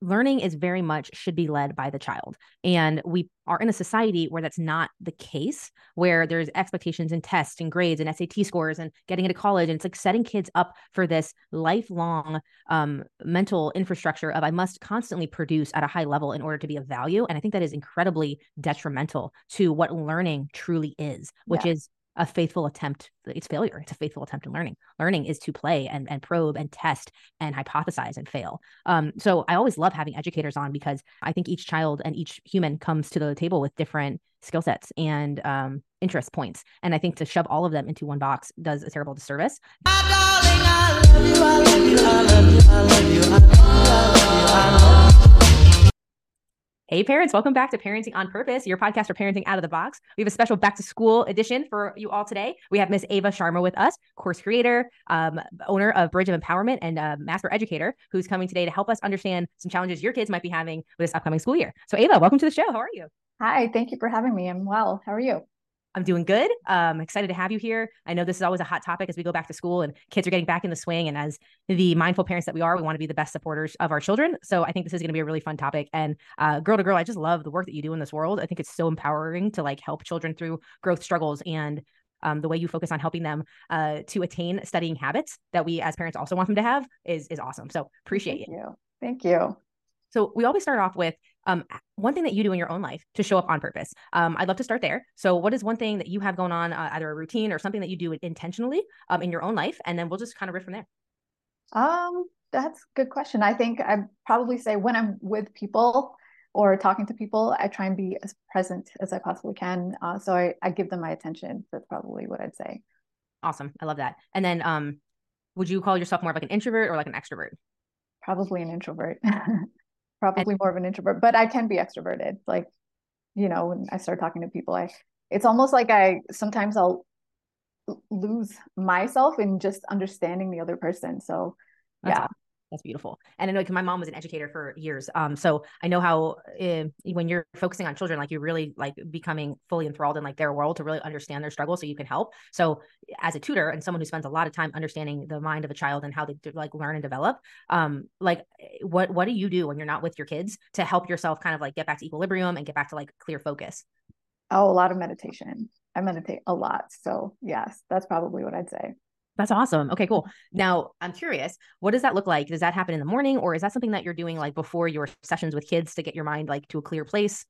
learning is very much should be led by the child. And we are in a society where that's not the case, where there's expectations and tests and grades and SAT scores and getting into college. And it's like setting kids up for this lifelong um, mental infrastructure of I must constantly produce at a high level in order to be of value. And I think that is incredibly detrimental to what learning truly is, which yeah. is a faithful attempt it's failure. It's a faithful attempt in learning. Learning is to play and, and probe and test and hypothesize and fail. Um, so i always love having educators on because i think each child and each human comes to the table with different skill sets and um, interest points. And i think to shove all of them into one box does a terrible disservice Hey, parents, welcome back to Parenting on Purpose, your podcast for parenting out of the box. We have a special back to school edition for you all today. We have Miss Ava Sharma with us, course creator, um, owner of Bridge of Empowerment, and master educator who's coming today to help us understand some challenges your kids might be having with this upcoming school year. So, Ava, welcome to the show. How are you? Hi, thank you for having me. I'm well. How are you? I'm doing good. Um, excited to have you here. I know this is always a hot topic as we go back to school and kids are getting back in the swing. And as the mindful parents that we are, we want to be the best supporters of our children. So I think this is going to be a really fun topic. And uh, girl to girl, I just love the work that you do in this world. I think it's so empowering to like help children through growth struggles and um, the way you focus on helping them uh, to attain studying habits that we as parents also want them to have is is awesome. So appreciate Thank it. You. Thank you. So we always start off with um, one thing that you do in your own life to show up on purpose. Um, I'd love to start there. So, what is one thing that you have going on, uh, either a routine or something that you do intentionally um, in your own life, and then we'll just kind of riff from there. Um, that's a good question. I think I probably say when I'm with people or talking to people, I try and be as present as I possibly can. Uh, so I, I give them my attention. That's probably what I'd say. Awesome. I love that. And then, um, would you call yourself more of like an introvert or like an extrovert? Probably an introvert. probably more of an introvert, but I can be extroverted. Like, you know, when I start talking to people, I it's almost like I sometimes I'll lose myself in just understanding the other person. So yeah, that's beautiful. And I know because my mom was an educator for years. Um, so I know how uh, when you're focusing on children, like you're really like becoming fully enthralled in like their world to really understand their struggle so you can help. So as a tutor and someone who spends a lot of time understanding the mind of a child and how they like learn and develop, um, like what what do you do when you're not with your kids to help yourself kind of like get back to equilibrium and get back to like clear focus? Oh, a lot of meditation. I meditate a lot. So yes, that's probably what I'd say. That's awesome. Okay, cool. Now I'm curious, what does that look like? Does that happen in the morning or is that something that you're doing like before your sessions with kids to get your mind like to a clear place?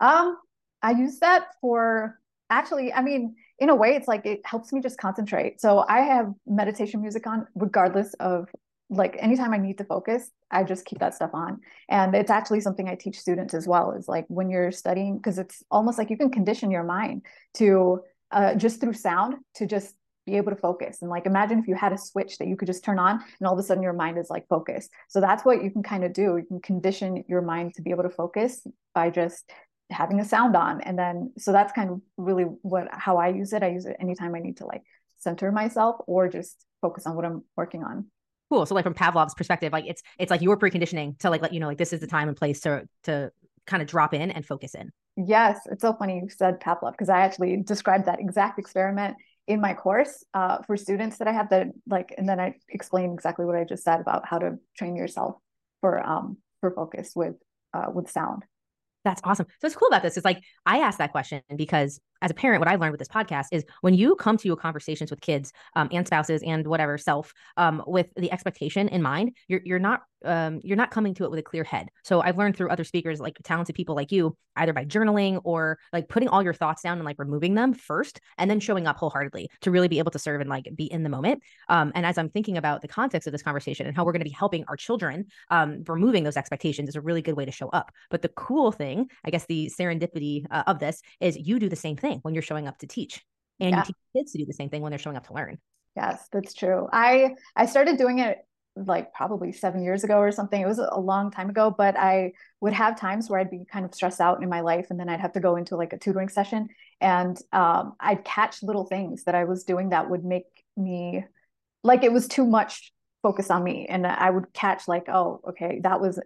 Um, I use that for actually, I mean, in a way, it's like it helps me just concentrate. So I have meditation music on regardless of like anytime I need to focus, I just keep that stuff on. And it's actually something I teach students as well is like when you're studying, because it's almost like you can condition your mind to uh, just through sound to just be able to focus. And like imagine if you had a switch that you could just turn on and all of a sudden your mind is like focused. So that's what you can kind of do. You can condition your mind to be able to focus by just having a sound on. And then so that's kind of really what how i use it. I use it anytime i need to like center myself or just focus on what i'm working on. Cool. So like from pavlov's perspective like it's it's like your preconditioning to like let you know like this is the time and place to to kind of drop in and focus in. Yes. It's so funny you said pavlov because i actually described that exact experiment in my course uh, for students that I have that like, and then I explain exactly what I just said about how to train yourself for um for focus with uh, with sound. That's awesome. So what's cool about this is like I asked that question because as a parent, what I've learned with this podcast is when you come to your conversations with kids um, and spouses and whatever self um, with the expectation in mind, you're you're not um, you're not coming to it with a clear head. So I've learned through other speakers, like talented people like you, either by journaling or like putting all your thoughts down and like removing them first, and then showing up wholeheartedly to really be able to serve and like be in the moment. Um, and as I'm thinking about the context of this conversation and how we're going to be helping our children, um, removing those expectations is a really good way to show up. But the cool thing, I guess, the serendipity uh, of this is you do the same thing when you're showing up to teach, and yeah. you teach kids to do the same thing when they're showing up to learn. Yes, that's true. I I started doing it like probably seven years ago or something. It was a long time ago, but I would have times where I'd be kind of stressed out in my life, and then I'd have to go into like a tutoring session, and um, I'd catch little things that I was doing that would make me like it was too much focus on me, and I would catch like, oh, okay, that was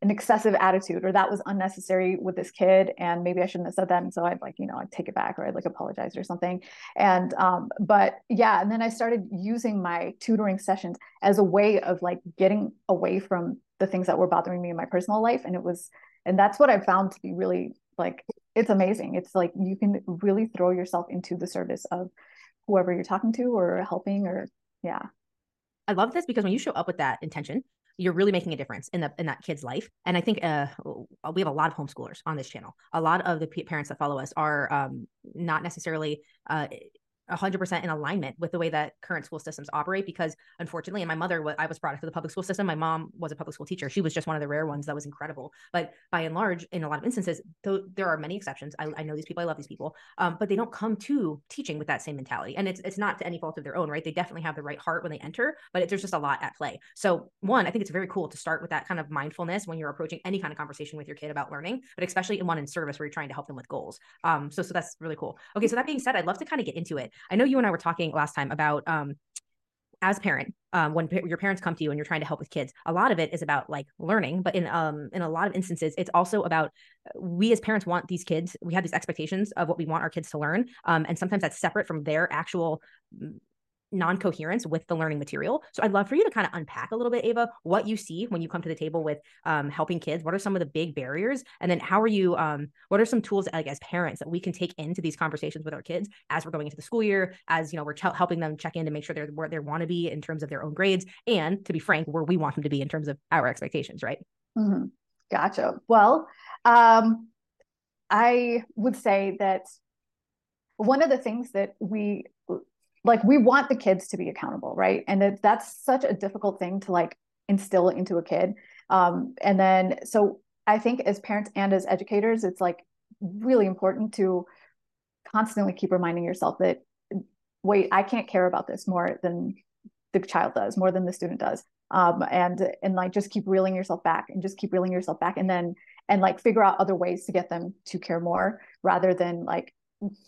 an excessive attitude or that was unnecessary with this kid and maybe i shouldn't have said that and so i'd like you know i'd take it back or i'd like apologize or something. And um but yeah and then i started using my tutoring sessions as a way of like getting away from the things that were bothering me in my personal life and it was and that's what i found to be really like it's amazing. It's like you can really throw yourself into the service of whoever you're talking to or helping or yeah. I love this because when you show up with that intention you're really making a difference in the in that kid's life. And i think uh, we have a lot of homeschoolers on this channel. A lot of the parents that follow us are um, not necessarily uh, 100% in alignment with the way that current school systems operate because unfortunately and my mother i was up to the public school system. My mom was a public school teacher. She was just one of the rare ones that was incredible. But by and large in a lot of instances though there are many exceptions. I, I know these people. I love these people. Um, but they don't come to teaching with that same mentality. And it's, it's not to any fault of their own right? They definitely have the right heart when they enter but it, there's just a lot at play. So one i think it's very cool to start with that kind of mindfulness when you're approaching any kind of conversation with your kid about learning but especially in one in service where you're trying to help them with goals. Um, so so that's really cool. Okay so that being said i'd love to kind of get into it I know you and I were talking last time about um, as parent, um, when your parents come to you and you're trying to help with kids, a lot of it is about like learning, but in um in a lot of instances, it's also about we as parents want these kids. We have these expectations of what we want our kids to learn, um, and sometimes that's separate from their actual non-coherence with the learning material. So I'd love for you to kind of unpack a little bit, Ava, what you see when you come to the table with um, helping kids. What are some of the big barriers, and then how are you? Um, what are some tools, like as parents, that we can take into these conversations with our kids as we're going into the school year, as you know, we're ch- helping them check in to make sure they're where they want to be in terms of their own grades, and to be frank, where we want them to be in terms of our expectations, right? Mm-hmm. Gotcha. Well, um, I would say that one of the things that we like we want the kids to be accountable right? And that that's such a difficult thing to like instill into a kid. Um, and then so i think as parents and as educators it's like really important to constantly keep reminding yourself that wait i can't care about this more than the child does more than the student does. Um, and and like just keep reeling yourself back and just keep reeling yourself back and then and like figure out other ways to get them to care more rather than like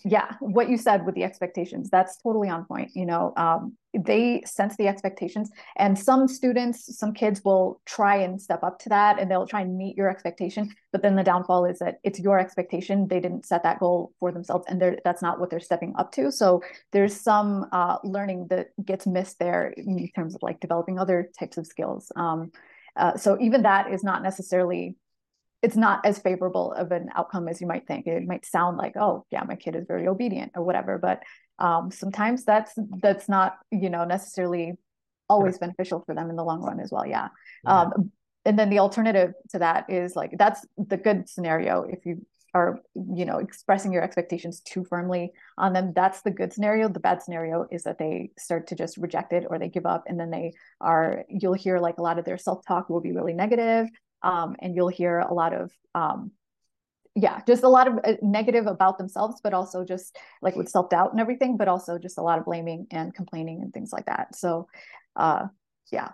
yeah what you said with the expectations that's totally on point you know um, they sense the expectations and some students some kids will try and step up to that and they'll try and meet your expectation but then the downfall is that it's your expectation they didn't set that goal for themselves and that's not what they're stepping up to so there's some uh, learning that gets missed there in terms of like developing other types of skills um, uh, so even that is not necessarily it's not as favorable of an outcome as you might think. It might sound like, oh, yeah, my kid is very obedient or whatever, but um, sometimes that's that's not you know necessarily always beneficial for them in the long run as well. Yeah. yeah. Um, and then the alternative to that is like that's the good scenario if you are you know expressing your expectations too firmly on them that's the good scenario the bad scenario is that they start to just reject it or they give up and then they are you'll hear like a lot of their self-talk will be really negative um, and you'll hear a lot of um, yeah just a lot of uh, negative about themselves but also just like with self-doubt and everything but also just a lot of blaming and complaining and things like that. So uh yeah.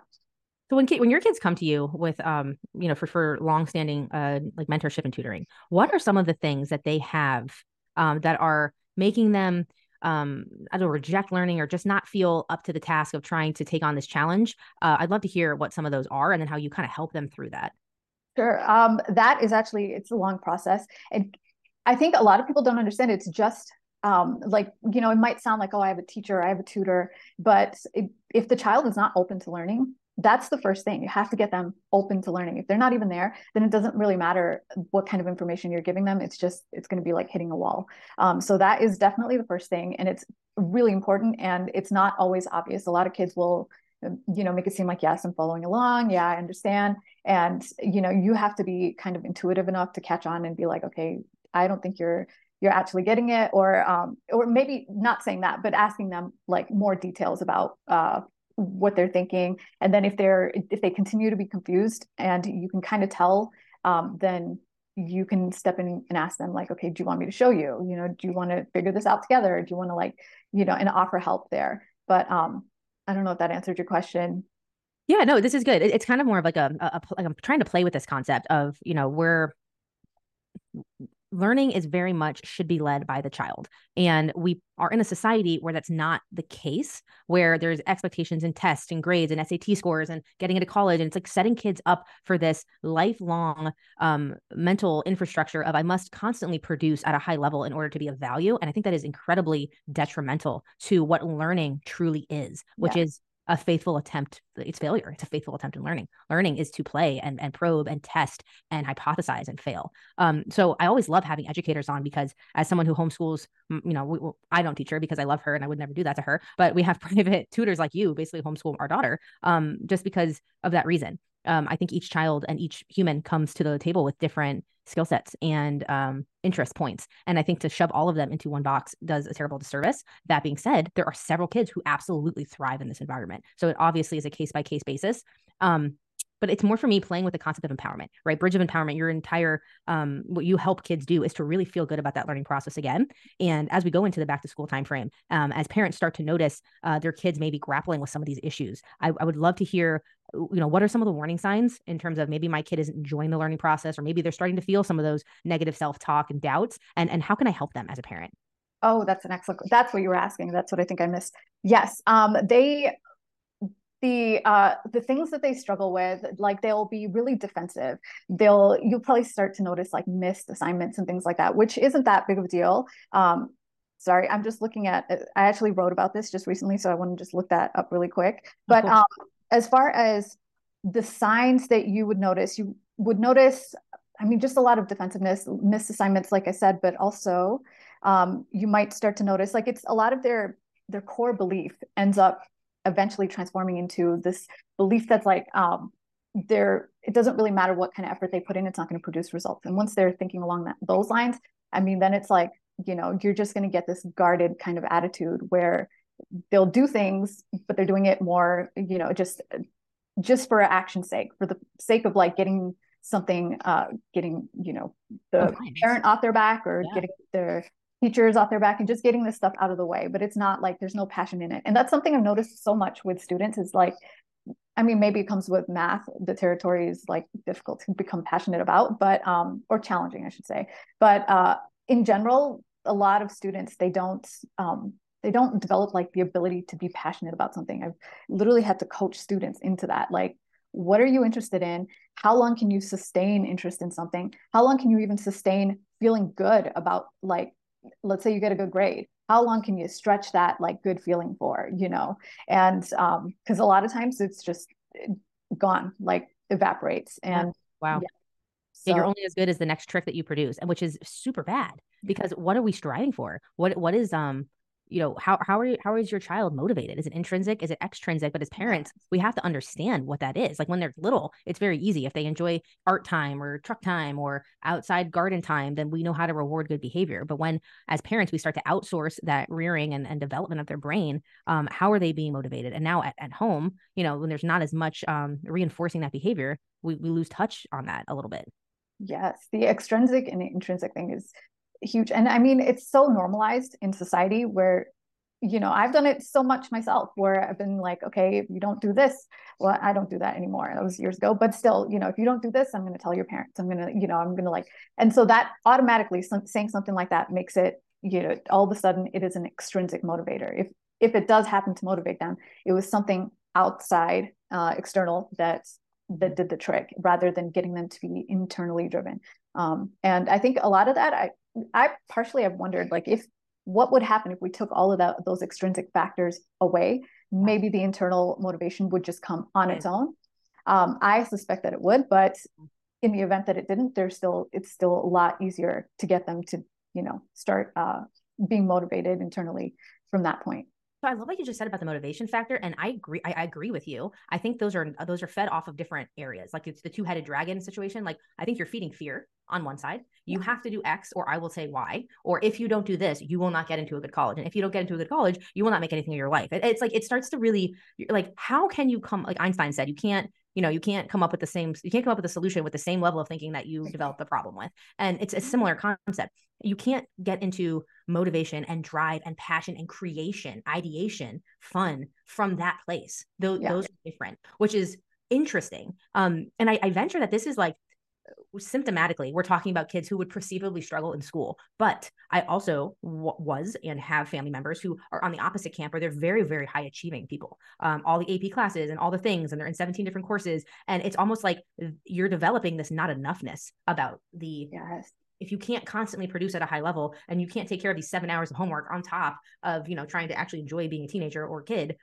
So when when your kids come to you with um you know for for long-standing uh like mentorship and tutoring what are some of the things that they have um that are making them um reject learning or just not feel up to the task of trying to take on this challenge? Uh, I'd love to hear what some of those are and then how you kind of help them through that Sure. Um, that is actually it's a long process, and I think a lot of people don't understand. It's just um, like you know, it might sound like oh, I have a teacher, I have a tutor, but it, if the child is not open to learning, that's the first thing. You have to get them open to learning. If they're not even there, then it doesn't really matter what kind of information you're giving them. It's just it's going to be like hitting a wall. Um, so that is definitely the first thing, and it's really important. And it's not always obvious. A lot of kids will you know make it seem like yes i'm following along. Yeah i understand. And you know you have to be kind of intuitive enough to catch on and be like okay i don't think you're you're actually getting it or um or maybe not saying that but asking them like more details about uh what they're thinking. And then if they're if they continue to be confused and you can kind of tell um then you can step in and ask them like okay do you want me to show you? You know do you want to figure this out together? Do you want to like you know and offer help there? But um I don't know if that answered your question. Yeah, no, this is good. It's kind of more of like a, a, a like I'm trying to play with this concept of, you know, we're learning is very much should be led by the child. And we are in a society where that's not the case, where there's expectations and tests and grades and SAT scores and getting into college. And it's like setting kids up for this lifelong um, mental infrastructure of I must constantly produce at a high level in order to be of value. And I think that is incredibly detrimental to what learning truly is, which yeah. is a faithful attempt it's failure. It's a faithful attempt in learning. Learning is to play and, and probe and test and hypothesize and fail. Um, so i always love having educators on because as someone who homeschools you know we, i don't teach her because i love her and i would never do that to her but we have private tutors like you basically homeschool our daughter um, just because of that reason. Um, i think each child and each human comes to the table with different skill sets and um, interest points. And I think to shove all of them into one box does a terrible disservice. That being said, there are several kids who absolutely thrive in this environment. So it obviously is a case by case basis. Um, but it's more for me playing with the concept of empowerment, right? Bridge of empowerment, your entire, um, what you help kids do is to really feel good about that learning process again. And as we go into the back to school timeframe, um, as parents start to notice uh, their kids maybe grappling with some of these issues, I, I would love to hear you know what are some of the warning signs in terms of maybe my kid isn't enjoying the learning process or maybe they're starting to feel some of those negative self-talk and doubts and and how can i help them as a parent oh that's an excellent that's what you were asking that's what i think i missed yes um they the uh the things that they struggle with like they'll be really defensive. They'll you'll probably start to notice like missed assignments and things like that which isn't that big of a deal. Um sorry i'm just looking at i actually wrote about this just recently so i want to just look that up really quick. But um as far as the signs that you would notice, you would notice, I mean, just a lot of defensiveness, missed assignments, like I said, but also um, you might start to notice like it's a lot of their their core belief ends up eventually transforming into this belief that's like um, they're it doesn't really matter what kind of effort they put in, it's not going to produce results. And once they're thinking along that those lines, I mean, then it's like you know you're just going to get this guarded kind of attitude where they'll do things but they're doing it more you know just just for action's sake for the sake of like getting something uh getting you know the oh, parent off their back or yeah. getting their teachers off their back and just getting this stuff out of the way but it's not like there's no passion in it. And that's something i've noticed so much with students is like i mean maybe it comes with math the territory is like difficult to become passionate about but um or challenging i should say. But uh in general a lot of students they don't um they don't develop like the ability to be passionate about something. I've literally had to coach students into that. Like what are you interested in? How long can you sustain interest in something? How long can you even sustain feeling good about like let's say you get a good grade how long can you stretch that like good feeling for you know and um because a lot of times it's just gone like evaporates and wow yeah. So, you're only as good as the next trick that you produce, and which is super bad because what are we striving for? What what is um you know how how are you how is your child motivated? Is it intrinsic? Is it extrinsic? But as parents we have to understand what that is. Like when they're little it's very easy. If they enjoy art time or truck time or outside garden time then we know how to reward good behavior. But when as parents we start to outsource that rearing and, and development of their brain um, how are they being motivated? And now at, at home you know when there's not as much um, reinforcing that behavior we, we lose touch on that a little bit. Yes. The extrinsic and the intrinsic thing is huge and i mean it's so normalized in society where you know i've done it so much myself where i've been like okay if you don't do this well i don't do that anymore. That was years ago but still you know if you don't do this i'm going to tell your parents. I'm going to you know i'm going to like and so that automatically saying something like that makes it you know all of a sudden it is an extrinsic motivator. If if it does happen to motivate them it was something outside uh, external that that did the trick rather than getting them to be internally driven. Um, and i think a lot of that i I partially have wondered like if what would happen if we took all of that those extrinsic factors away? Maybe the internal motivation would just come on its own. Um, i suspect that it would but in the event that it didn't there's still it's still a lot easier to get them to you know start uh, being motivated internally from that point so I love what you just said about the motivation factor, and I agree. I, I, agree with you. I think those are those are fed off of different areas. Like it's the two headed dragon situation. Like I think you're feeding fear on one side. You mm-hmm. have to do X, or I will say Y. Or if you don't do this, you will not get into a good college. And if you don't get into a good college, you will not make anything of your life. It, it's like it starts to really like how can you come? Like Einstein said, you can't you know you can't come up with the same you can't come up with a solution with the same level of thinking that you developed the problem with. And it's a similar concept. You can't get into motivation and drive and passion and creation ideation fun from that place. Those, yeah. those are different which is interesting. Um and I, I venture that this is like symptomatically we're talking about kids who would perceivably struggle in school. But i also w- was and have family members who are on the opposite camp where they're very very high achieving people. Um, all the ap classes and all the things and they're in 17 different courses and it's almost like you're developing this not enoughness about the yes. if you can't constantly produce at a high level and you can't take care of these seven hours of homework on top of you know trying to actually enjoy being a teenager or a kid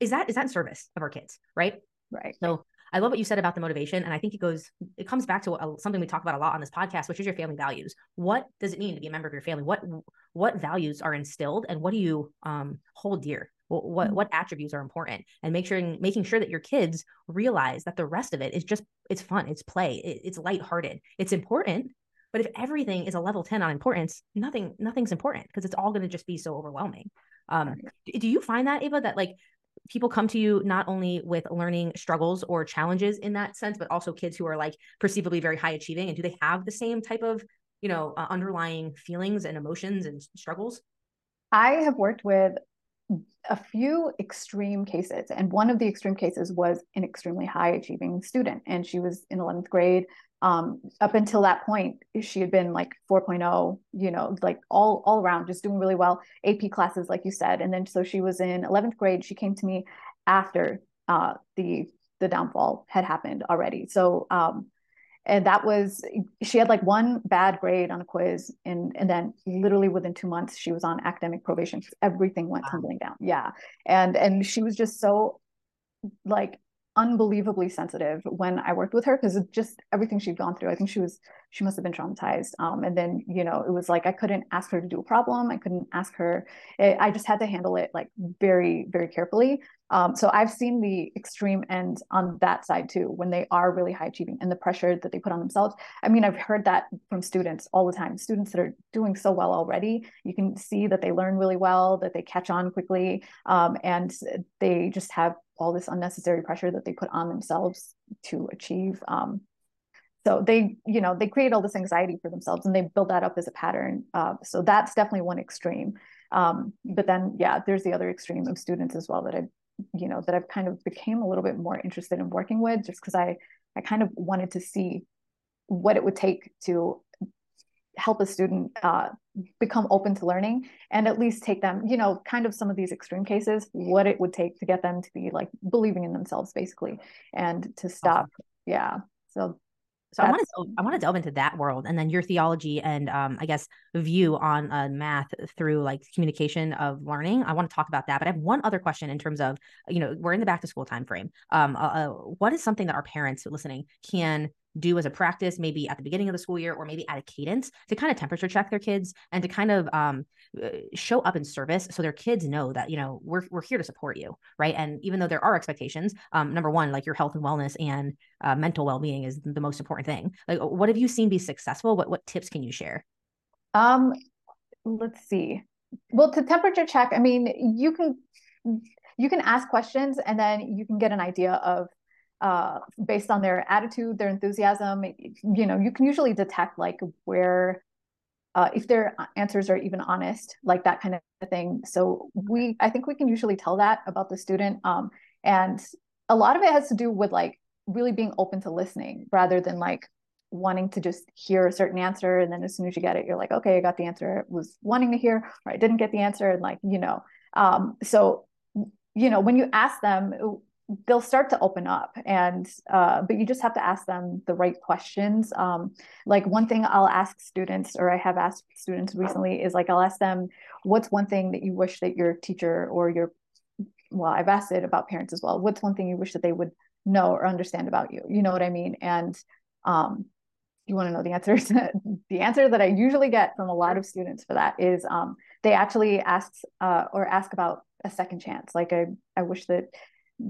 is that is that in service of our kids right? Right. So I love what you said about the motivation. And I think it goes, it comes back to a, something we talk about a lot on this podcast, which is your family values. What does it mean to be a member of your family? What, what values are instilled and what do you um, hold dear? What, what, mm-hmm. what attributes are important and make sure, making sure that your kids realize that the rest of it is just, it's fun. It's play. It, it's lighthearted. It's important. But if everything is a level 10 on importance, nothing, nothing's important because it's all going to just be so overwhelming. Um, do you find that Ava, that like people come to you not only with learning struggles or challenges in that sense, but also kids who are like perceivably very high achieving? And do they have the same type of, you know, uh, underlying feelings and emotions and struggles? I have worked with a few extreme cases, and one of the extreme cases was an extremely high achieving student, and she was in 11th grade um, up until that point she had been like 4.0 you know like all all around just doing really well ap classes like you said. And then so she was in 11th grade. She came to me after uh, the the downfall had happened already. So um, and that was she had like one bad grade on a quiz and and then literally within two months she was on academic probation. Everything went tumbling down. Yeah. And and she was just so like unbelievably sensitive when I worked with her because just everything she'd gone through. I think she was she must have been traumatized. Um, and then you know it was like I couldn't ask her to do a problem. I couldn't ask her. It, I just had to handle it like very very carefully. Um, so I've seen the extreme end on that side too when they are really high achieving and the pressure that they put on themselves. I mean I've heard that from students all the time. Students that are doing so well already, you can see that they learn really well, that they catch on quickly, um, and they just have all this unnecessary pressure that they put on themselves to achieve um, so they you know they create all this anxiety for themselves and they build that up as a pattern uh, so that's definitely one extreme um, but then yeah there's the other extreme of students as well that i you know that i've kind of became a little bit more interested in working with just because i i kind of wanted to see what it would take to help a student uh, become open to learning and at least take them you know kind of some of these extreme cases what it would take to get them to be like believing in themselves basically and to stop awesome. yeah so so I want to I want to delve into that world and then your theology and um, I guess view on uh, math through like communication of learning. I want to talk about that, but I have one other question in terms of you know we're in the back to school time frame. Um, uh, uh what is something that our parents listening can do as a practice, maybe at the beginning of the school year or maybe at a cadence to kind of temperature check their kids and to kind of um, uh, show up in service so their kids know that, you know, we're, we're here to support you. Right. And even though there are expectations, um, number one, like your health and wellness and uh, mental well being is the most important thing. Like, what have you seen be successful? What, what tips can you share? Um, let's see. Well, to temperature check, I mean, you can you can ask questions and then you can get an idea of uh, based on their attitude, their enthusiasm. You know, you can usually detect like where, uh, if their answers are even honest, like that kind of thing. So we, I think we can usually tell that about the student. Um, and a lot of it has to do with like really being open to listening rather than like wanting to just hear a certain answer and then as soon as you get it you're like okay i got the answer I was wanting to hear or i didn't get the answer and like you know um, so you know when you ask them they'll start to open up and uh, but you just have to ask them the right questions. Um, like one thing i'll ask students or i have asked students recently is like i'll ask them what's one thing that you wish that your teacher or your well i've asked it about parents as well what's one thing you wish that they would know or understand about you? You know what i mean? And um, you want to know the answer the answer that i usually get from a lot of students for that is um, they actually ask uh, or ask about a second chance. Like i i wish that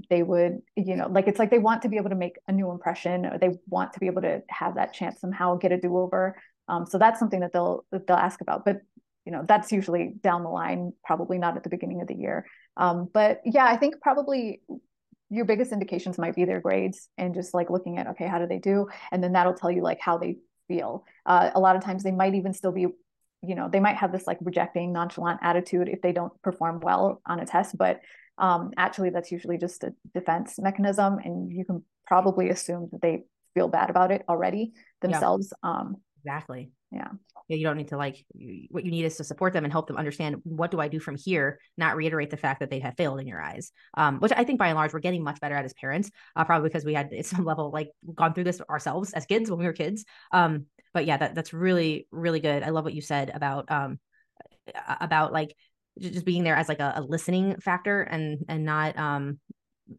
they would you know like it's like they want to be able to make a new impression or they want to be able to have that chance somehow get a do-over. Um, so that's something that they'll that they'll ask about but you know that's usually down the line probably not at the beginning of the year. Um, but yeah i think probably your biggest indications might be their grades and just like looking at okay how do they do? And then that'll tell you like how they feel. Uh, a lot of times they might even still be you know they might have this like rejecting nonchalant attitude if they don't perform well on a test but um, actually that's usually just a defense mechanism and you can probably assume that they feel bad about it already themselves yeah. um, exactly. yeah. Yeah you don't need to like what you need is to support them and help them understand what do i do from here not reiterate the fact that they have failed in your eyes. Um, which i think by and large we're getting much better at as parents uh, probably because we had at some level like gone through this ourselves as kids when we were kids. Um, but yeah that, that's really really good. I love what you said about um, about like just being there as like a, a listening factor and and not um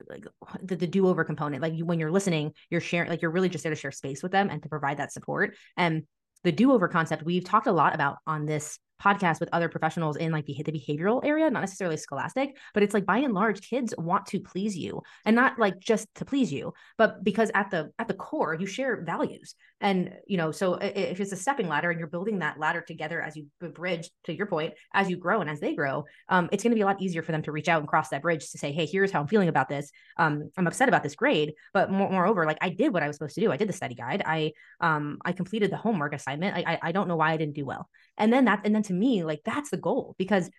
like the, the do-over component. Like you, when you're listening you're sharing like you're really just there to share space with them and to provide that support. And the do-over concept we've talked a lot about on this podcast with other professionals in like the, the behavioral area, not necessarily scholastic, but it's like by and large, kids want to please you and not like just to please you, but because at the at the core, you share values. And you know, so if it's a stepping ladder and you're building that ladder together as you bridge to your point, as you grow and as they grow, um, it's going to be a lot easier for them to reach out and cross that bridge to say, hey, here's how I'm feeling about this. Um, I'm upset about this grade, but more, moreover, like I did what I was supposed to do. I did the study guide. I um I completed the homework assignment. I I, I don't know why I didn't do well. And then that and then to me like that's the goal because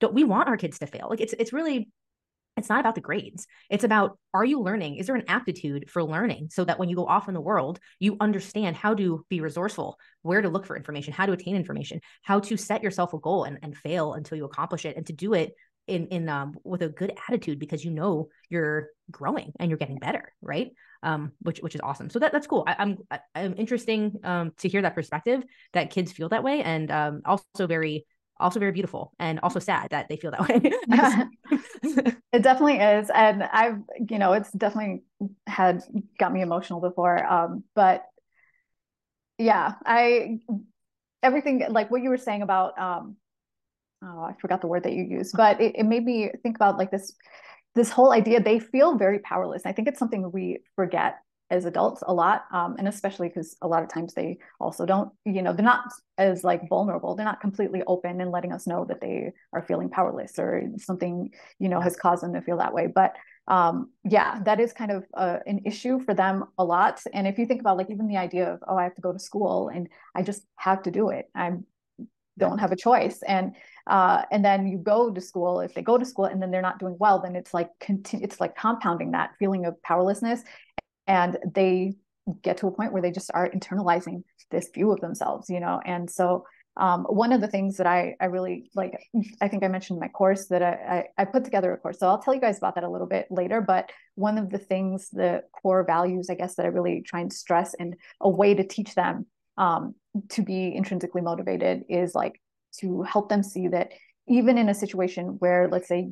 don't we want our kids to fail. Like it's it's really it's not about the grades. It's about are you learning? Is there an aptitude for learning so that when you go off in the world you understand how to be resourceful where to look for information how to attain information how to set yourself a goal and, and fail until you accomplish it and to do it in in um with a good attitude because you know you're growing and you're getting better right um which which is awesome so that that's cool I, i'm i'm interesting um to hear that perspective that kids feel that way and um also very also very beautiful and also sad that they feel that way. it definitely is. And I've, you know, it's definitely had got me emotional before. Um, but yeah, I, everything like what you were saying about, um, oh, I forgot the word that you used, but it, it made me think about like this, this whole idea, they feel very powerless. I think it's something we forget as adults a lot um, and especially because a lot of times they also don't you know they're not as like vulnerable. They're not completely open and letting us know that they are feeling powerless or something you know has caused them to feel that way. But um, yeah that is kind of uh, an issue for them a lot. And if you think about like even the idea of oh i have to go to school and i just have to do it. I don't have a choice. And uh, and then you go to school if they go to school and then they're not doing well then it's like continue it's like compounding that feeling of powerlessness and they get to a point where they just are internalizing this view of themselves you know and so um, one of the things that I, I really like, I think I mentioned my course that I, I, I, put together a course. So I'll tell you guys about that a little bit later. But one of the things, the core values, I guess, that I really try and stress and a way to teach them um, to be intrinsically motivated is like to help them see that even in a situation where, let's say,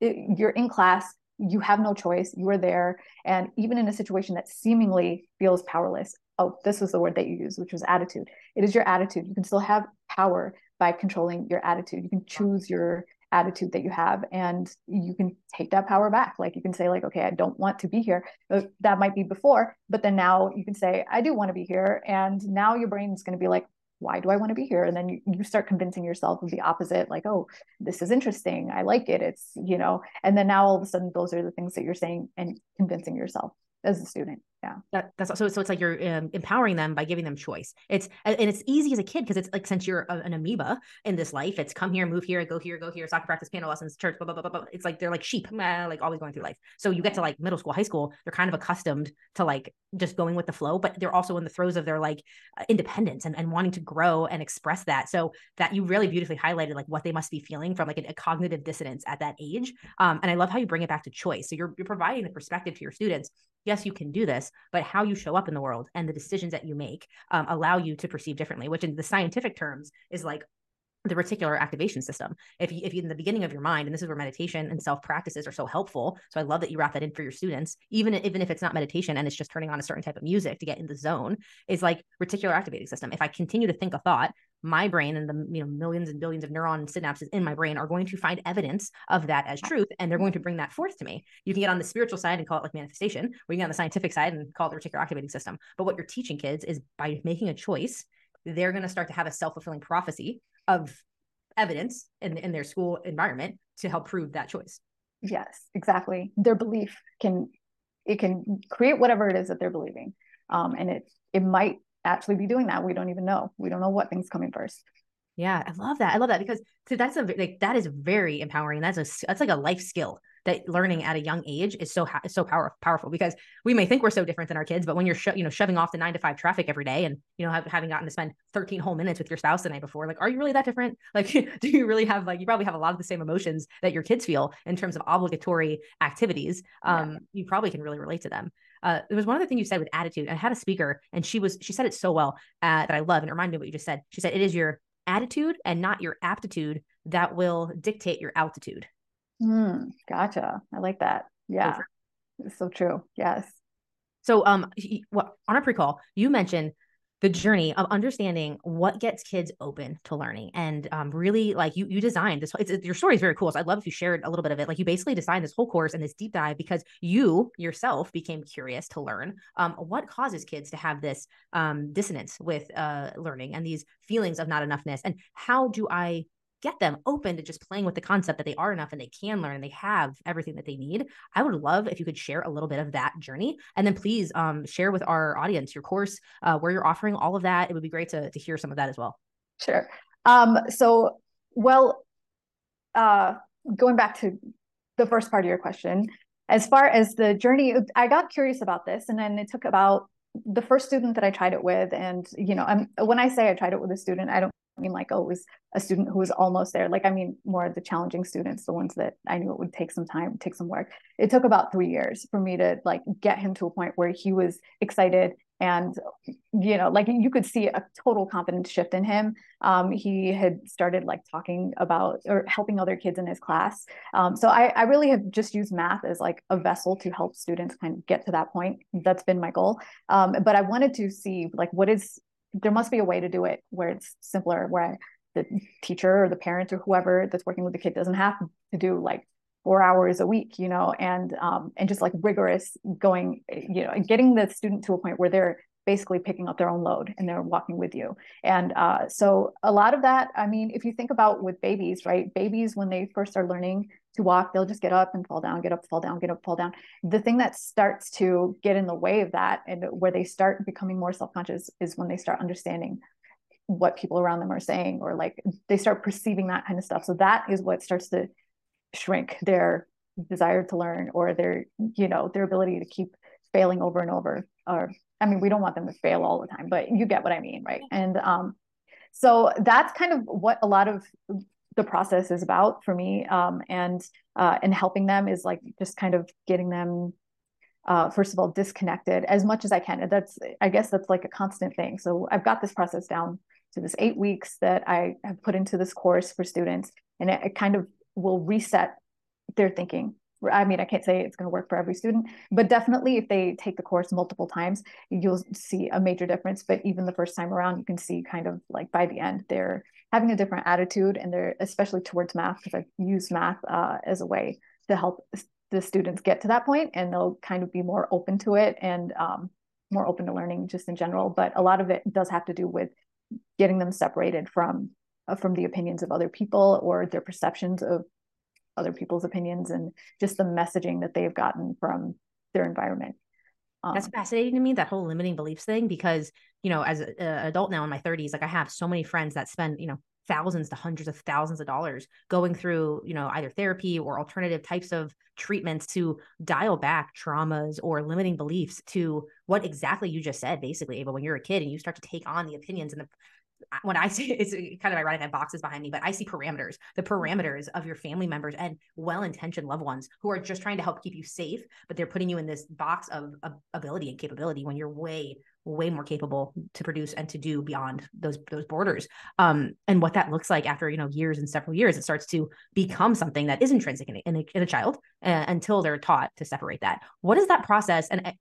you're in class you have no choice you are there and even in a situation that seemingly feels powerless oh this was the word that you used which was attitude. It is your attitude. You can still have power by controlling your attitude. You can choose your attitude that you have and you can take that power back. Like you can say like okay i don't want to be here. Uh, that might be before but then now you can say i do want to be here and now your brain is going to be like why do I want to be here? And then you, you start convincing yourself of the opposite, like, oh, this is interesting. I like it. It's, you know, and then now all of a sudden those are the things that you're saying and convincing yourself as a student yeah. That, that's so so it's like you're um, empowering them by giving them choice. It's and it's easy as a kid because it's like since you're a, an amoeba in this life it's come here move here go here go here soccer practice piano lessons church blah blah blah blah, it's like they're like sheep like always going through life. So you get to like middle school high school they're kind of accustomed to like just going with the flow but they're also in the throes of their like uh, independence and, and wanting to grow and express that. So that you really beautifully highlighted like what they must be feeling from like a, a cognitive dissonance at that age. Um, and i love how you bring it back to choice. So you're, you're providing the perspective to your students yes, you can do this, but how you show up in the world and the decisions that you make um, allow you to perceive differently, which in the scientific terms is like the reticular activation system. If you, if you in the beginning of your mind, and this is where meditation and self practices are so helpful. So I love that you wrap that in for your students, even even if it's not meditation and it's just turning on a certain type of music to get in the zone, is like reticular activating system. If I continue to think a thought, my brain and the you know millions and billions of neuron synapses in my brain are going to find evidence of that as truth and they're going to bring that forth to me you can get on the spiritual side and call it like manifestation or you can get on the scientific side and call it the reticular activating system but what you're teaching kids is by making a choice they're going to start to have a self-fulfilling prophecy of evidence in, in their school environment to help prove that choice yes exactly their belief can it can create whatever it is that they're believing um, and it it might actually be doing that. We don't even know. We don't know what thing's coming first. Yeah, I love that. I love that because so that's a like that is very empowering. That's a that's like a life skill that learning at a young age is so is so power, powerful because we may think we're so different than our kids, but when you're sho- you know shoving off the nine to five traffic every day and you know have, having gotten to spend 13 whole minutes with your spouse the night before, like are you really that different? Like do you really have like you probably have a lot of the same emotions that your kids feel in terms of obligatory activities? Um, yeah. you probably can really relate to them. Uh, there was one other thing you said with attitude. I had a speaker and she was she said it so well uh, that I love and it reminded me of what you just said. She said it is your attitude and not your aptitude that will dictate your altitude. Mm, gotcha. I like that. Yeah. It's so true. Yes. So um well, on our pre-call, you mentioned the journey of understanding what gets kids open to learning and um, really like you you designed this it's, your story is very cool so i'd love if you shared a little bit of it like you basically designed this whole course and this deep dive because you yourself became curious to learn um, what causes kids to have this um, dissonance with uh, learning and these feelings of not enoughness and how do i get them open to just playing with the concept that they are enough and they can learn and they have everything that they need. I would love if you could share a little bit of that journey. And then please um, share with our audience your course, uh, where you're offering all of that. It would be great to, to hear some of that as well. Sure. Um, so, well, uh, going back to the first part of your question, as far as the journey, I got curious about this, and then it took about the first student that I tried it with, and you know, I'm when I say I tried it with a student, I don't mean like always a student who was almost there. Like i mean more of the challenging students the ones that i knew it would take some time take some work. It took about three years for me to like get him to a point where he was excited and you know like you could see a total confidence shift in him. Um, he had started like talking about or helping other kids in his class. Um, so I, I really have just used math as like a vessel to help students kind of get to that point. That's been my goal. Um, but i wanted to see like what is there must be a way to do it where it's simpler, where the teacher or the parent or whoever that's working with the kid doesn't have to do like four hours a week, you know, and um, and just like rigorous going, you know, and getting the student to a point where they're basically picking up their own load and they're walking with you. And uh, so a lot of that, I mean, if you think about with babies, right? Babies when they first are learning to walk, they'll just get up and fall down, get up, fall down, get up, fall down. The thing that starts to get in the way of that and where they start becoming more self-conscious is when they start understanding what people around them are saying or like they start perceiving that kind of stuff. So that is what starts to shrink their desire to learn or their, you know, their ability to keep failing over and over. Or I mean, we don't want them to fail all the time, but you get what I mean, right? And um so that's kind of what a lot of the process is about for me um, and uh, and helping them is like just kind of getting them uh, first of all disconnected as much as i can. And that's i guess that's like a constant thing. So i've got this process down to this eight weeks that i have put into this course for students and it, it kind of will reset their thinking I mean, I can't say it's going to work for every student, but definitely if they take the course multiple times, you'll see a major difference. But even the first time around, you can see kind of like by the end, they're having a different attitude and they're especially towards math because I've used math uh, as a way to help the students get to that point and they'll kind of be more open to it and um, more open to learning just in general. But a lot of it does have to do with getting them separated from uh, from the opinions of other people or their perceptions of other people's opinions and just the messaging that they've gotten from their environment. Um, That's fascinating to me, that whole limiting beliefs thing, because, you know, as an adult now in my 30s, like I have so many friends that spend, you know, thousands to hundreds of thousands of dollars going through, you know, either therapy or alternative types of treatments to dial back traumas or limiting beliefs to what exactly you just said, basically, Ava, when you're a kid and you start to take on the opinions and the when I see it's kind of ironic, I have boxes behind me, but I see parameters, the parameters of your family members and well-intentioned loved ones who are just trying to help keep you safe, but they're putting you in this box of, of ability and capability when you're way, way more capable to produce and to do beyond those those borders. Um, and what that looks like after you know years and several years, it starts to become something that is intrinsic in a, in a, child uh, until they're taught to separate that. What is that process? And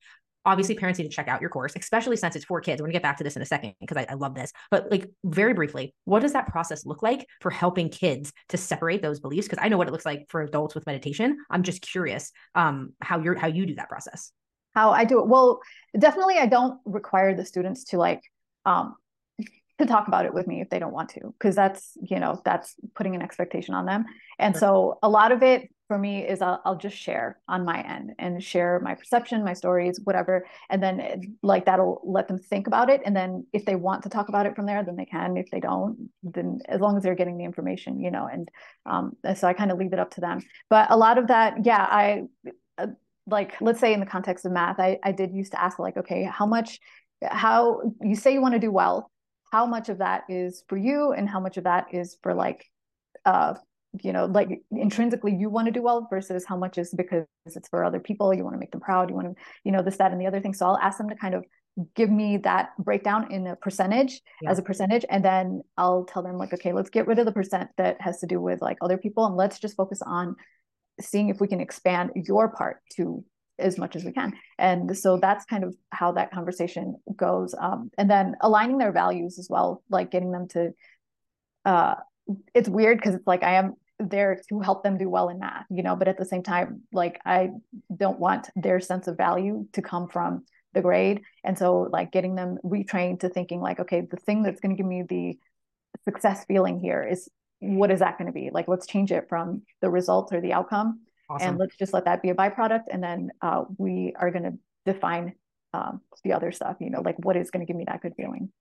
obviously parents need to check out your course especially since it's for kids. We're going to get back to this in a second because I, I, love this. But like very briefly what does that process look like for helping kids to separate those beliefs? Because i know what it looks like for adults with meditation. I'm just curious um how you're how you do that process. How i do it. Well definitely i don't require the students to like um to talk about it with me if they don't want to because that's you know that's putting an expectation on them. And sure. so a lot of it for me is I'll, I'll, just share on my end and share my perception my stories whatever. And then like that'll let them think about it. And then if they want to talk about it from there then they can. If they don't then as long as they're getting the information you know and um, so i kind of leave it up to them. But a lot of that yeah i uh, like let's say in the context of math I, I did used to ask like okay how much how you say you want to do well. How much of that is for you and how much of that is for like uh you know like intrinsically you want to do well versus how much is because it's for other people you want to make them proud you want to you know this that and the other thing so i'll ask them to kind of give me that breakdown in a percentage yeah. as a percentage and then i'll tell them like okay let's get rid of the percent that has to do with like other people and let's just focus on seeing if we can expand your part to as much as we can and so that's kind of how that conversation goes um, and then aligning their values as well like getting them to uh, it's weird because it's like i am there to help them do well in math you know but at the same time like i don't want their sense of value to come from the grade and so like getting them retrained to thinking like okay the thing that's going to give me the success feeling here is what is that going to be like let's change it from the results or the outcome awesome. and let's just let that be a byproduct and then uh, we are going to define um, the other stuff you know like what is going to give me that good feeling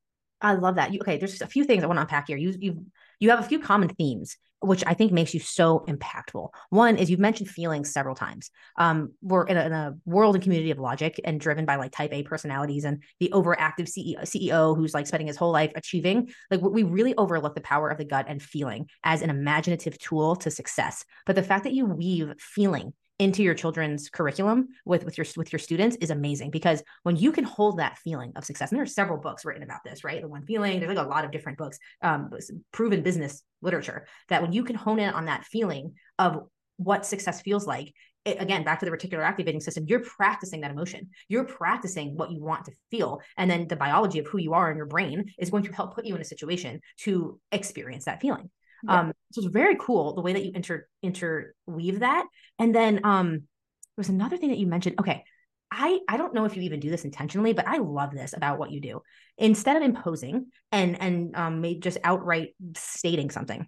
I love that. You, okay, there's a few things I want to unpack here. You you you have a few common themes, which I think makes you so impactful. One is you've mentioned feelings several times. Um, we're in a, in a world and community of logic and driven by like type A personalities and the overactive CEO, CEO who's like spending his whole life achieving. Like we really overlook the power of the gut and feeling as an imaginative tool to success. But the fact that you weave feeling into your children's curriculum with with your with your students is amazing because when you can hold that feeling of success and there are several books written about this right? The one feeling there's like a lot of different books um proven business literature that when you can hone in on that feeling of what success feels like it, again back to the reticular activating system you're practicing that emotion. You're practicing what you want to feel and then the biology of who you are in your brain is going to help put you in a situation to experience that feeling yeah. Um, so it's very cool the way that you inter interweave that. And then um, there was another thing that you mentioned. Okay, I I don't know if you even do this intentionally, but I love this about what you do. Instead of imposing and and um, just outright stating something,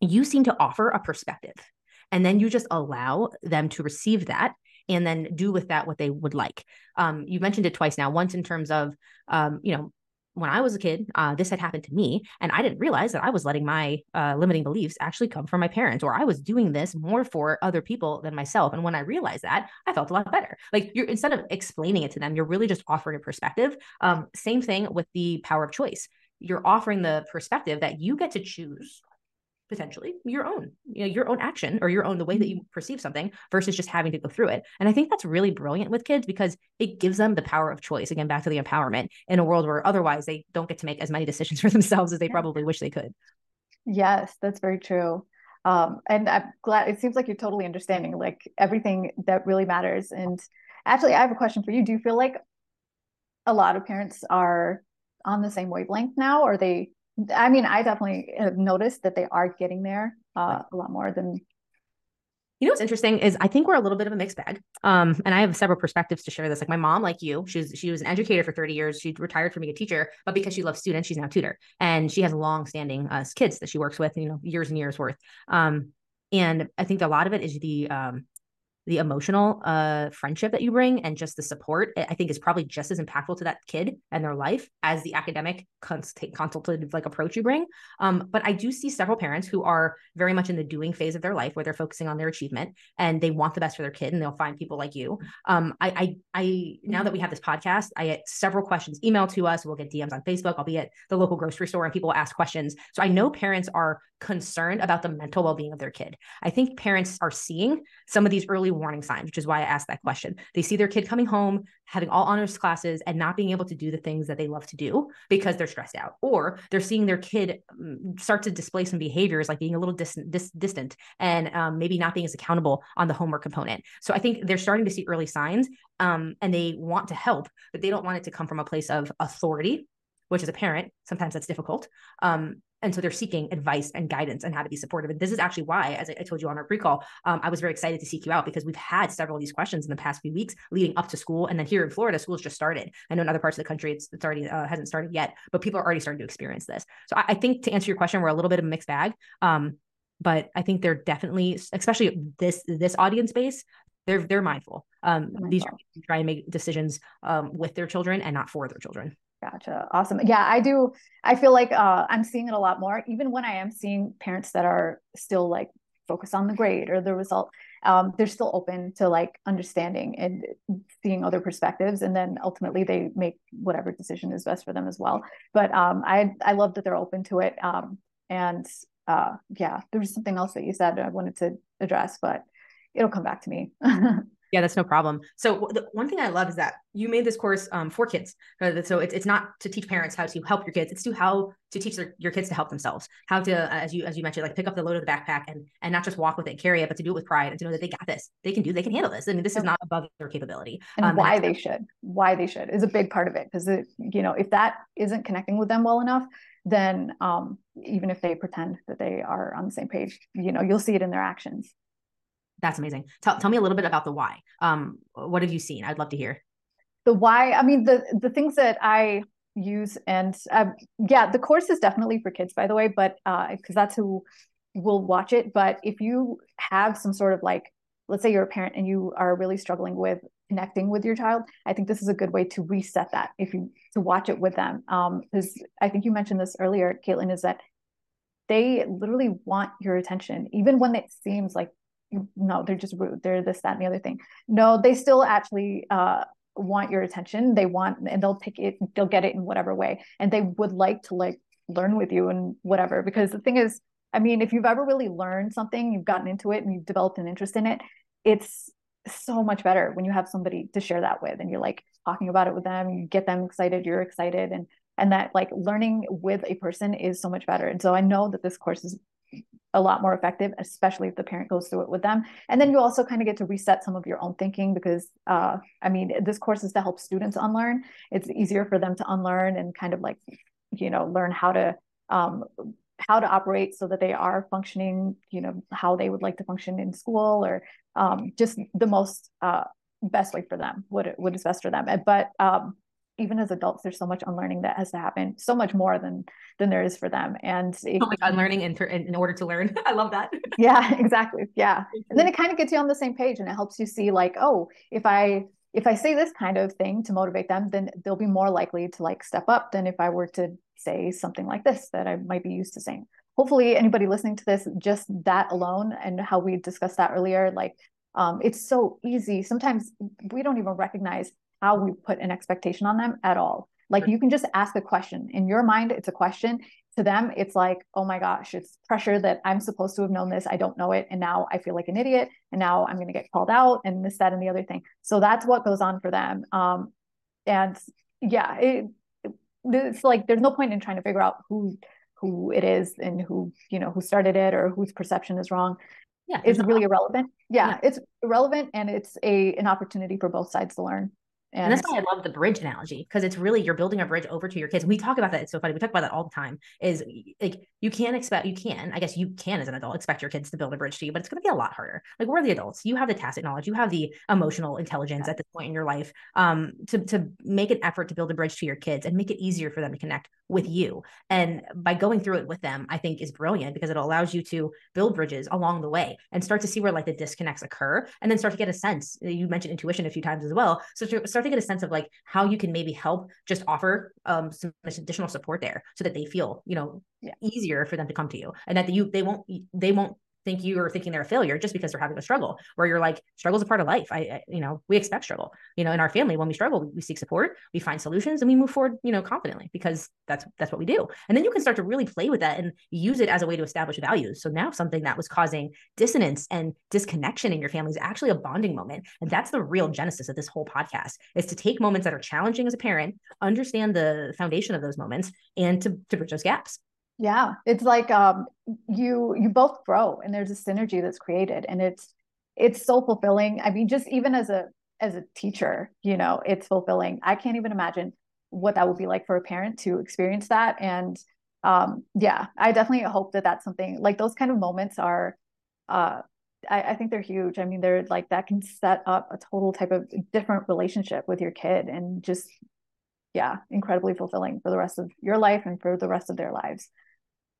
you seem to offer a perspective, and then you just allow them to receive that and then do with that what they would like. Um, you mentioned it twice now. Once in terms of, um, you know, when I was a kid, uh, this had happened to me, and I didn't realize that I was letting my uh, limiting beliefs actually come from my parents, or I was doing this more for other people than myself. And when I realized that, I felt a lot better. Like you're instead of explaining it to them, you're really just offering a perspective. Um, same thing with the power of choice. You're offering the perspective that you get to choose potentially your own you know your own action or your own the way that mm-hmm. you perceive something versus just having to go through it. And i think that's really brilliant with kids because it gives them the power of choice. Again back to the empowerment in a world where otherwise they don't get to make as many decisions for themselves as they probably wish they could. Yes that's very true. Um, and i'm glad it seems like you're totally understanding like everything that really matters. And actually i have a question for you. Do you feel like a lot of parents are on the same wavelength now? Or they I mean, I definitely have noticed that they are getting there uh, a lot more than. You know what's interesting is I think we're a little bit of a mixed bag. Um, and I have several perspectives to share this. Like my mom, like you, she's she was an educator for 30 years. She retired from being a teacher, but because she loves students, she's now a tutor. And she has long standing uh, kids that she works with, you know, years and years worth. Um, and I think a lot of it is the um, the emotional uh, friendship that you bring and just the support, I think is probably just as impactful to that kid and their life as the academic cons- consultative like approach you bring. Um, but I do see several parents who are very much in the doing phase of their life where they're focusing on their achievement and they want the best for their kid and they'll find people like you. Um, I, I, I, now that we have this podcast, I get several questions emailed to us. We'll get DMs on Facebook. I'll be at the local grocery store and people ask questions. So I know parents are concerned about the mental well-being of their kid. I think parents are seeing some of these early warning signs, which is why I asked that question. They see their kid coming home, having all honors classes, and not being able to do the things that they love to do because they're stressed out, or they're seeing their kid mm, start to display some behaviors like being a little distant, dis- distant and um, maybe not being as accountable on the homework component. So I think they're starting to see early signs, um, and they want to help, but they don't want it to come from a place of authority which as a parent sometimes that's difficult um, and so they're seeking advice and guidance and how to be supportive. And this is actually why, as I told you on our pre-call, um, I was very excited to seek you out because we've had several of these questions in the past few weeks leading up to school. And then here in Florida, school's just started. I know in other parts of the country, it's, it's already uh, hasn't started yet, but people are already starting to experience this. So I, I, think to answer your question, we're a little bit of a mixed bag. Um, but I think they're definitely, especially this this audience base, they're they're mindful. Um. These are try and make decisions um, with their children and not for their children. Gotcha. Awesome. Yeah, I do. I feel like uh, I'm seeing it a lot more, even when I am seeing parents that are still like focused on the grade or the result. Um, they're still open to like understanding and seeing other perspectives, and then ultimately they make whatever decision is best for them as well. But um, I I love that they're open to it. Um, and uh, yeah, there was something else that you said I wanted to address, but it'll come back to me. Yeah, that's no problem. So the one thing I love is that you made this course um, for kids. Uh, so it's, it's not to teach parents how to help your kids. It's to how to teach their, your kids to help themselves. How to, uh, as you as you mentioned, like pick up the load of the backpack and and not just walk with it, carry it, but to do it with pride and to know that they got this. They can do. They can handle this. I mean, this is not above their capability. And um, why and they should. Why they should is a big part of it because you know if that isn't connecting with them well enough, then um, even if they pretend that they are on the same page, you know, you'll see it in their actions. That's amazing. Tell, tell me a little bit about the why. Um, what have you seen? I'd love to hear. The why, I mean, the, the things that I use and um, yeah, the course is definitely for kids, by the way, but uh, cause that's who will watch it. But if you have some sort of like, let's say you're a parent and you are really struggling with connecting with your child, I think this is a good way to reset that if you to watch it with them. Um, because I think you mentioned this earlier, Caitlin, is that they literally want your attention, even when it seems like no, they're just rude. They're this, that, and the other thing. No, they still actually uh, want your attention. They want, and they'll take it, they'll get it in whatever way. And they would like to like learn with you and whatever. Because the thing is, I mean, if you've ever really learned something, you've gotten into it and you've developed an interest in it, it's so much better when you have somebody to share that with and you're like talking about it with them, you get them excited, you're excited. And and that like learning with a person is so much better. And so I know that this course is a lot more effective, especially if the parent goes through it with them. And then you also kind of get to reset some of your own thinking because, uh, I mean, this course is to help students unlearn. It's easier for them to unlearn and kind of like, you know, learn how to um, how to operate so that they are functioning, you know, how they would like to function in school or um, just the most uh, best way for them, what what is best for them. But um, even as adults, there's so much unlearning that has to happen, so much more than than there is for them. And it, so much unlearning in, in order to learn. I love that. Yeah, exactly. Yeah, and then it kind of gets you on the same page, and it helps you see like, oh, if I if I say this kind of thing to motivate them, then they'll be more likely to like step up than if I were to say something like this that I might be used to saying. Hopefully, anybody listening to this, just that alone, and how we discussed that earlier, like um, it's so easy. Sometimes we don't even recognize how we put an expectation on them at all. Like you can just ask a question. In your mind, it's a question. To them, it's like, oh my gosh, it's pressure that I'm supposed to have known this. I don't know it. And now I feel like an idiot. And now I'm going to get called out and this, that, and the other thing. So that's what goes on for them. Um, and yeah, it, it's like there's no point in trying to figure out who who it is and who you know who started it or whose perception is wrong yeah it's really irrelevant. Yeah, yeah, it's irrelevant and it's a an opportunity for both sides to learn and, and, that's why I love the bridge analogy because it's really you're building a bridge over to your kids. We talk about that. It's so funny. We talk about that all the time. Is like you can't expect you can, I guess you can as an adult expect your kids to build a bridge to you, but it's gonna be a lot harder. Like we're the adults. You have the tacit knowledge, you have the emotional intelligence yeah. at this point in your life um to to make an effort to build a bridge to your kids and make it easier for them to connect with you. And by going through it with them, I think is brilliant because it allows you to build bridges along the way and start to see where like the disconnects occur and then start to get a sense. You mentioned intuition a few times as well. So to start to get a sense of like how you can maybe help just offer um, some additional support there so that they feel you know yeah. easier for them to come to you and that you they won't they won't think you are thinking they're a failure just because they're having a struggle where you're like struggle's a part of life. I, I, you know we expect struggle. You know in our family when we struggle we, seek support we find solutions and we move forward you know confidently because that's that's what we do. And then you can start to really play with that and use it as a way to establish values. So now something that was causing dissonance and disconnection in your family is actually a bonding moment. And that's the real genesis of this whole podcast is to take moments that are challenging as a parent understand the foundation of those moments and to, to bridge those gaps yeah it's like um you you both grow and there's a synergy that's created and it's it's so fulfilling. I mean just even as a as a teacher you know it's fulfilling. I can't even imagine what that would be like for a parent to experience that. And um yeah i definitely hope that that's something like those kind of moments are uh I, I think they're huge. I mean they're like that can set up a total type of different relationship with your kid and just yeah incredibly fulfilling for the rest of your life and for the rest of their lives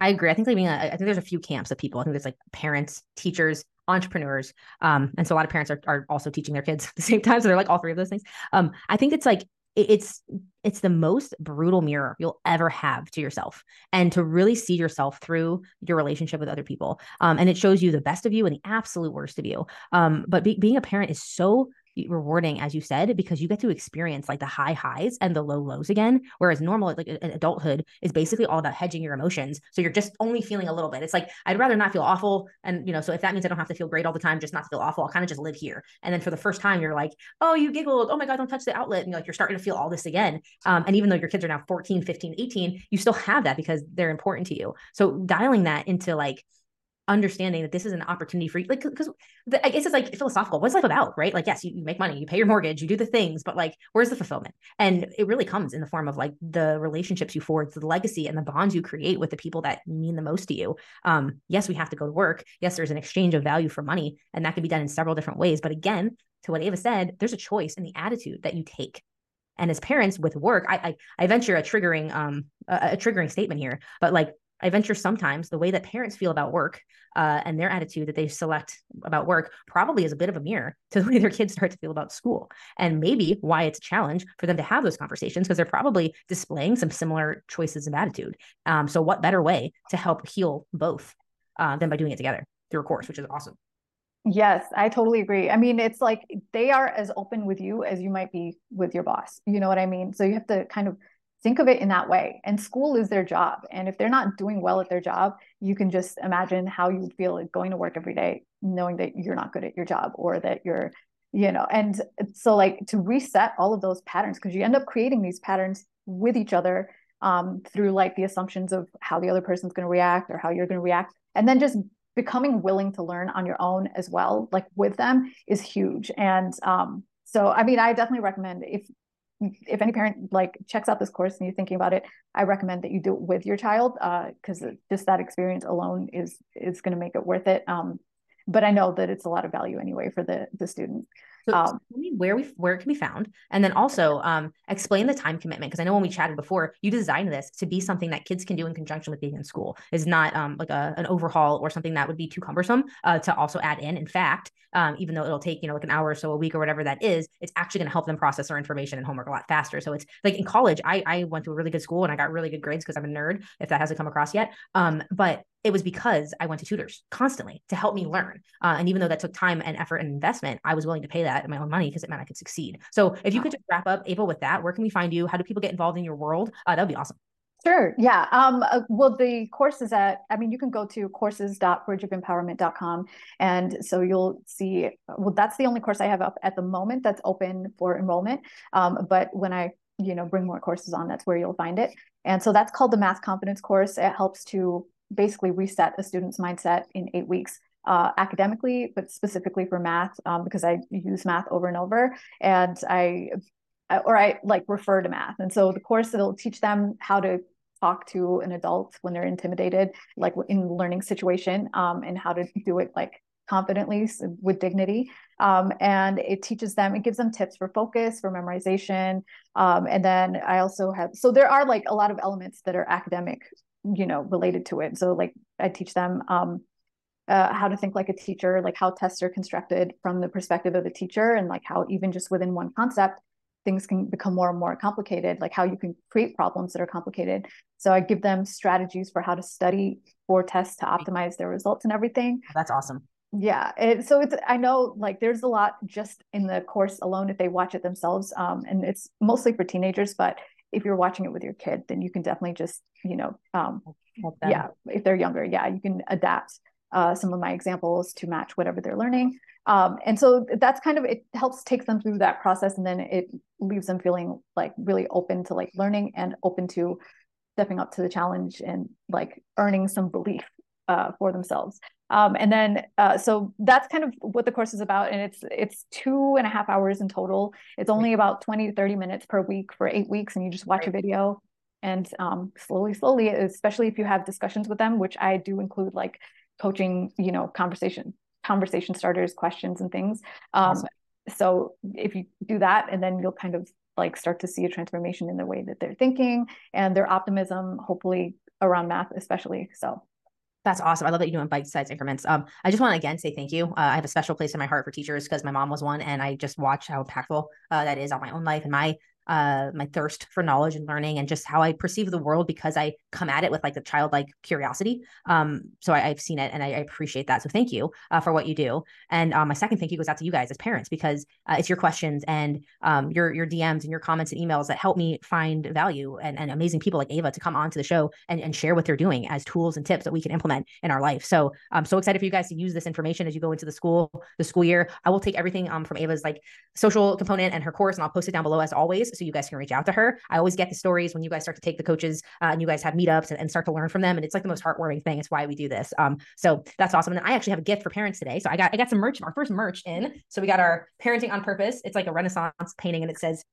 I agree. I think like being, I think there's a few camps of people. I think there's like parents, teachers, entrepreneurs, um, and so a lot of parents are, are also teaching their kids at the same time. So they're like all three of those things. Um, I think it's like it's it's the most brutal mirror you'll ever have to yourself and to really see yourself through your relationship with other people um, and it shows you the best of you and the absolute worst of you um, but be, being a parent is so rewarding, as you said, because you get to experience like the high highs and the low lows again. Whereas normal, like adulthood, is basically all about hedging your emotions. So you're just only feeling a little bit. It's like I'd rather not feel awful, and you know, so if that means I don't have to feel great all the time, just not to feel awful, I'll kind of just live here. And then for the first time, you're like, oh, you giggled, oh my god, don't touch the outlet, and you're like you're starting to feel all this again. Um, and even though your kids are now 14, 15, 18, you still have that because they're important to you. So dialing that into like understanding that this is an opportunity for you like because i guess it's like philosophical. What's life about right? Like yes you, you, make money you pay your mortgage you do the things but like where's the fulfillment? And it really comes in the form of like the relationships you forge the legacy and the bonds you create with the people that mean the most to you. Um yes we have to go to work. Yes there's an exchange of value for money and that can be done in several different ways. But again to what ava said there's a choice in the attitude that you take. And as parents with work i i, I venture a triggering um a, a triggering statement here but like I venture sometimes the way that parents feel about work uh, and their attitude that they select about work probably is a bit of a mirror to the way their kids start to feel about school. And maybe why it's a challenge for them to have those conversations because they're probably displaying some similar choices of attitude. Um, so, what better way to help heal both uh, than by doing it together through a course, which is awesome. Yes, I totally agree. I mean, it's like they are as open with you as you might be with your boss. You know what I mean? So, you have to kind of think of it in that way. And school is their job. And if they're not doing well at their job you can just imagine how you would feel like going to work every day knowing that you're not good at your job or that you're you know and so like to reset all of those patterns because you end up creating these patterns with each other um, through like the assumptions of how the other person's going to react or how you're going to react. And then just becoming willing to learn on your own as well like with them is huge. And um, so i mean i definitely recommend if if any parent like checks out this course and you're thinking about it, I recommend that you do it with your child because uh, just that experience alone is is going to make it worth it. Um, but I know that it's a lot of value anyway for the the student. So um, tell me where we where it can be found, and then also um, explain the time commitment because I know when we chatted before, you designed this to be something that kids can do in conjunction with being in school. Is not um, like a, an overhaul or something that would be too cumbersome uh, to also add in. In fact, um, even though it'll take you know like an hour or so a week or whatever that is, it's actually going to help them process their information and homework a lot faster. So it's like in college, I I went to a really good school and I got really good grades because I'm a nerd. If that hasn't come across yet, um, but it was because I went to tutors constantly to help me learn. Uh, and even though that took time and effort and investment, I was willing to pay that in my own money because it meant I could succeed. So if you could just wrap up, Ava, with that, where can we find you? How do people get involved in your world? Uh, that would be awesome. Sure. Yeah. Um, uh, well, the course is at, I mean, you can go to courses.bridgeofempowerment.com. And so you'll see, well, that's the only course I have up at the moment that's open for enrollment. Um, but when I, you know, bring more courses on, that's where you'll find it. And so that's called the Math Confidence course. It helps to basically reset a student's mindset in eight weeks. Uh, academically, but specifically for math, um, because I use math over and over, and I, or I like refer to math. And so the course it'll teach them how to talk to an adult when they're intimidated, like in learning situation, um, and how to do it like confidently with dignity. Um, and it teaches them, it gives them tips for focus, for memorization. Um, and then I also have, so there are like a lot of elements that are academic you know related to it. So like i teach them um, uh, how to think like a teacher like how tests are constructed from the perspective of the teacher and like how even just within one concept things can become more and more complicated like how you can create problems that are complicated. So i give them strategies for how to study for tests to optimize their results and everything. That's awesome. Yeah it, so it's i know like there's a lot just in the course alone if they watch it themselves um, and it's mostly for teenagers but if you're watching it with your kid, then you can definitely just, you know, um, yeah, if they're younger, yeah, you can adapt uh, some of my examples to match whatever they're learning. Um, and so that's kind of it helps take them through that process, and then it leaves them feeling like really open to like learning and open to stepping up to the challenge and like earning some belief uh, for themselves. Um, and then uh, so that's kind of what the course is about and it's it's two and a half hours in total it's only about 20 to 30 minutes per week for eight weeks and you just watch right. a video and um, slowly slowly especially if you have discussions with them which i do include like coaching you know conversation conversation starters questions and things um, awesome. so if you do that and then you'll kind of like start to see a transformation in the way that they're thinking and their optimism hopefully around math especially so that's awesome. I love that you do in bite-sized increments. Um, I just want to again say thank you. Uh, I have a special place in my heart for teachers because my mom was one, and I just watch how impactful uh, that is on my own life and my uh, my thirst for knowledge and learning, and just how I perceive the world because I come at it with like the childlike curiosity. Um, so I, have seen it, and I, I, appreciate that. So thank you uh, for what you do. And um, my second thank you goes out to you guys as parents because uh, it's your questions and um, your your DMs and your comments and emails that help me find value and, and amazing people like Ava to come onto the show and, and share what they're doing as tools and tips that we can implement in our life. So I'm so excited for you guys to use this information as you go into the school the school year. I will take everything um, from Ava's like social component and her course, and I'll post it down below as always, so you guys can reach out to her. I always get the stories when you guys start to take the coaches uh, and you guys have meetups and, and, start to learn from them, and it's like the most heartwarming thing. It's why we do this. Um, so that's awesome. And I actually have a gift for parents today. So I got I got some merch, our first merch in. So we got our parenting on purpose. It's like a Renaissance painting, and it says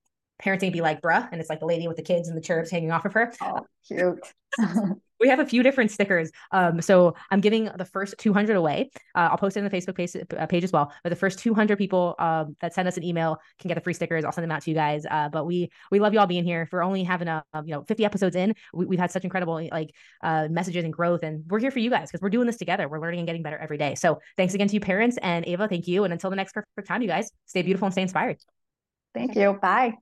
parenting be like bruh and it's like the lady with the kids and the cherubs hanging off of her oh cute we have a few different stickers. Um so i'm giving the first 200 away. Uh, i'll post it in the facebook page, uh, page as well. But the first 200 people um, that send us an email can get the free stickers. I'll send them out to you guys. Uh, but we we love you all being here. For only having a you know 50 episodes in. We, have had such incredible like uh, messages and growth and we're here for you guys because we're doing this together. We're learning and getting better every day. So thanks again to you parents. And ava thank you. And until the next perfect time you guys stay beautiful and stay inspired. Thank you. Bye